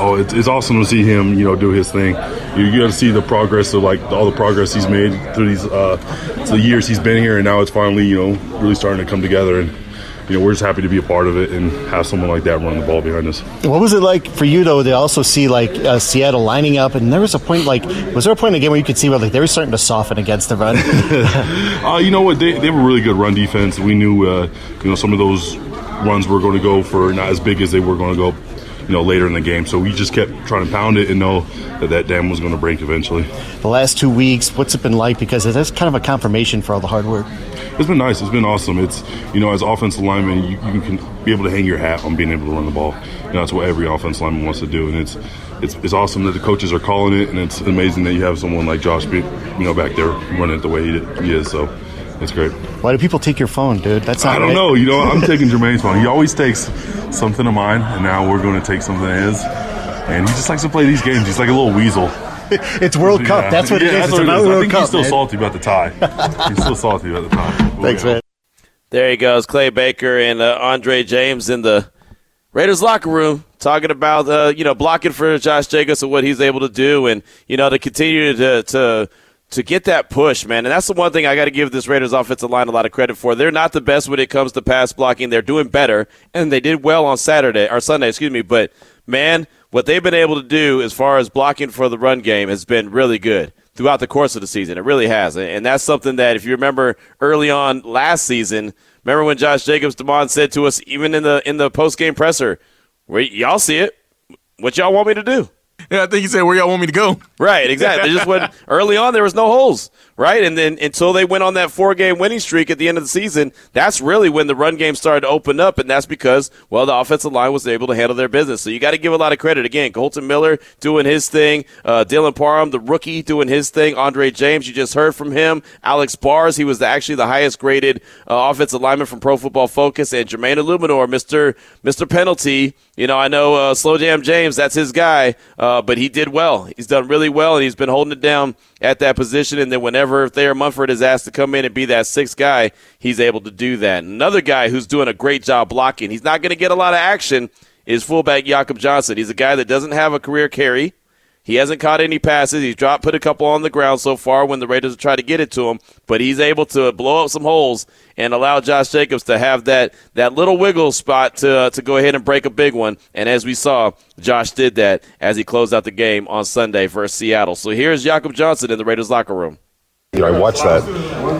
Oh, it's, it's awesome to see him, you know, do his thing. You, you got to see the progress of like all the progress he's made through these uh, the years he's been here, and now it's finally, you know, really starting to come together. And you know, we're just happy to be a part of it and have someone like that run the ball behind us. What was it like for you though to also see like uh, Seattle lining up? And there was a point like, was there a point in the game where you could see where like they were starting to soften against the run? <laughs> uh, you know what? They, they have a really good run defense. We knew, uh, you know, some of those runs were going to go for not as big as they were going to go, you know, later in the game. So we just kept trying to pound it and know that that dam was going to break eventually. the last two weeks, what's it been like? Because that's kind of a confirmation for all the hard work. It's been nice. It's been awesome. It's you know, as offensive lineman, you, you can be able to hang your hat on being able to run the ball. You know, that's what every offensive lineman wants to do, and it's it's, it's awesome that the coaches are calling it, and it's amazing that you have someone like Josh, be, you know, back there running it the way he, he is. So it's great. Why do people take your phone, dude? That's not I don't right. know. You know, I'm taking Jermaine's phone. He always takes something of mine, and now we're going to take something of his. And he just likes to play these games. He's like a little weasel. <laughs> it's World Cup. Yeah. That's what Yeah, it is. that's It's what about is. I World think Cup. he's still man. salty about the tie. he's still salty about the tie. <laughs> Thanks, man. There he goes, Clay Baker and uh, Andre James in the Raiders locker room talking about uh, you know blocking for Josh Jacobs and what he's able to do, and you know to continue to to to get that push, man. And that's the one thing I got to give this Raiders offensive line a lot of credit for. They're not the best when it comes to pass blocking. They're doing better, and they did well on Saturday or Sunday, excuse me. But man, what they've been able to do as far as blocking for the run game has been really good throughout the course of the season. It really has. And that's something that if you remember early on last season, remember when Josh Jacobs Demond said to us even in the in the post game presser, Wait, y'all see it. What y'all want me to do? Yeah, I think he said, "Where y'all want me to go?" Right, exactly. They just went <laughs> early on. There was no holes, right? And then until they went on that four-game winning streak at the end of the season, that's really when the run game started to open up, and that's because well, the offensive line was able to handle their business. So you got to give a lot of credit again. Colton Miller doing his thing, uh, Dylan Parham, the rookie, doing his thing. Andre James, you just heard from him. Alex Bars, he was the, actually the highest-graded uh, offensive lineman from Pro Football Focus, and Jermaine Eluemunor, Mister Mister Penalty. You know, I know uh, Slow Jam James, that's his guy, uh, but he did well. He's done really well, and he's been holding it down at that position. And then whenever Thayer Munford is asked to come in and be that sixth guy, he's able to do that. Another guy who's doing a great job blocking, he's not going to get a lot of action, is fullback Jakob Johnson. He's a guy that doesn't have a career carry. He hasn't caught any passes. He's dropped, put a couple on the ground so far when the Raiders try to get it to him, but he's able to blow up some holes and allow Josh Jacobs to have that that little wiggle spot to uh, to go ahead and break a big one. And as we saw, Josh did that as he closed out the game on Sunday versus Seattle. So here's Jakob Johnson in the Raiders locker room. You know, I watched that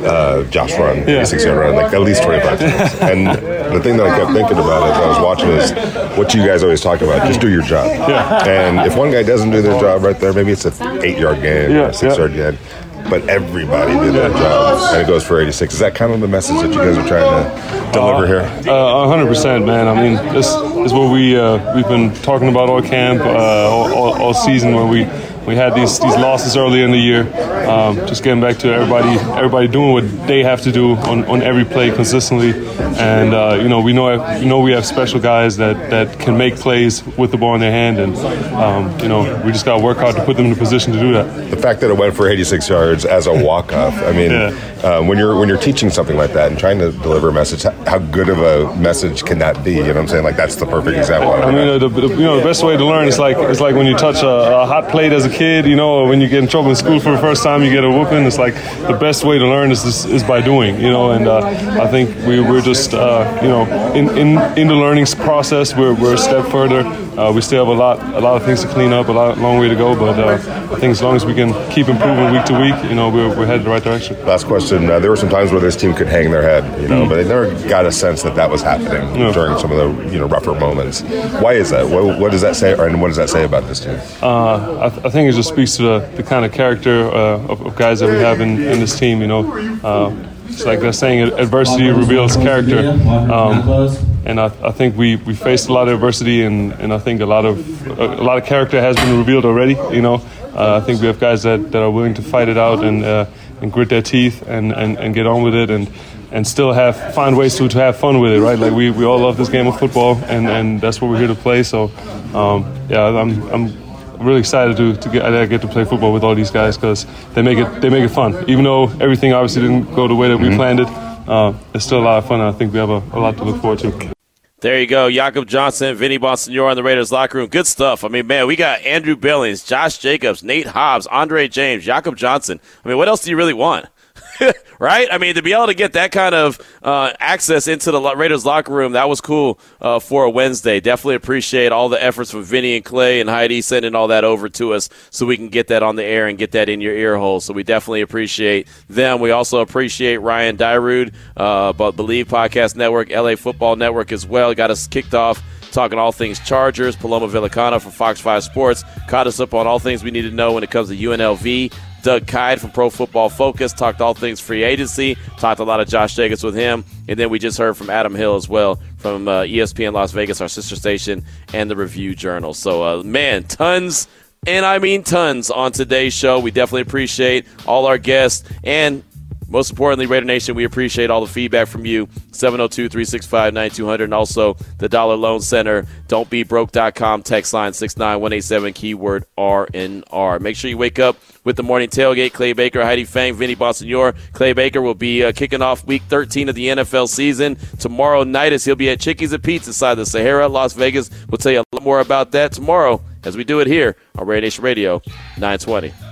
uh, Josh run, Yeah. 86 yard run, like at least 25 times. And the thing that I kept thinking about as I was watching is what you guys always talk about just do your job. Yeah. And if one guy doesn't do their job right there, maybe it's an eight yard gain, Yeah, six yeah. yard gain. But everybody did their job, and it goes for 86. Is that kind of the message that you guys are trying to deliver here? Uh, hundred percent, man. I mean, this is what we uh, we've been talking about all camp, uh, all, all, all season, where we we had these these losses early in the year. Um, just getting back to everybody everybody doing what they have to do on, on every play consistently, and uh, you know we know you know we have special guys that, that can make plays with the ball in their hand, and um, you know we just got to work hard to put them in a position to do that. The fact that it went for 86 yards as a walk off. I mean, um, when you're when you're teaching something like that and trying to deliver a message, how- good of a message can that be? You know what I'm saying? Like that's the perfect example. I mean, the, the, you know, the best way to learn is like it's like when you touch a, a hot plate as a kid, you know, when you get in trouble in school for the first time, you get a whooping. It's like the best way to learn is is, is by doing, you know. And uh, I think we we're just uh, you know in, in in the learning process, we're, we're a step further. Uh, we still have a lot a lot of things to clean up, a lot, long way to go. But uh, I think as long as we can keep improving week to week, you know, we're, we're headed the right direction. Last question. Uh, there were some times where this team could hang their head, you know, mm. but they never got a sense that that was happening yeah. during some of the you know rougher moments. Why is that? What, what does that say, and what does that say about this team? Uh, I, th- I, think it just speaks to the, the kind of character uh, of, of, guys that we have in, in this team. You know, uh, it's like they're saying adversity reveals character. Um, and I, I, think we, we faced a lot of adversity, and, and I think a lot of a, a lot of character has been revealed already. You know, uh, I think we have guys that, that are willing to fight it out and uh, and grit their teeth and, and, and get on with it and and still have find ways to, to have fun with it, right? Like we, we all love this game of football, and, and that's what we're here to play. So, um, yeah, I'm I'm really excited to, to get I get to play football with all these guys because they make it they make it fun. Even though everything obviously didn't go the way that we mm-hmm. planned it, uh, it's still a lot of fun. I think we have a, a lot to look forward to. There you go. Jakob Johnson, Vinny Bonsignore on the Raiders locker room. Good stuff. I mean, man, we got Andrew Billings, Josh Jacobs, Nate Hobbs, Andre James, Jakob Johnson. I mean, what else do you really want? <laughs> right? I mean, to be able to get that kind of uh, access into the Raiders locker room, that was cool uh, for a Wednesday. Definitely appreciate all the efforts from Vinny and Clay and Heidi sending all that over to us so we can get that on the air and get that in your ear hole. So we definitely appreciate them. We also appreciate Ryan Dyrud, uh, but Believe Podcast Network, LA Football Network as well. Got us kicked off talking all things Chargers. Paloma Villicana from Fox 5 Sports caught us up on all things we need to know when it comes to UNLV. Doug Kyed from Pro Football Focus talked all things free agency, talked a lot of Josh Jacobs with him, and then we just heard from Adam Hill as well from uh, ESPN Las Vegas, our sister station, and the Review Journal. So, uh, man, tons and I mean tons on today's show. We definitely appreciate all our guests and most importantly, Raider Nation, we appreciate all the feedback from you. 702 365 9200. And also the Dollar Loan Center. Don't be Don'tBeBroke.com. Text line 69187, keyword RNR. Make sure you wake up with the morning tailgate. Clay Baker, Heidi Fang, Vinny Bonsignore. Clay Baker will be uh, kicking off week 13 of the NFL season tomorrow night as he'll be at Chickies and Pete's inside the Sahara, Las Vegas. We'll tell you a lot more about that tomorrow as we do it here on Raider Nation Radio 920.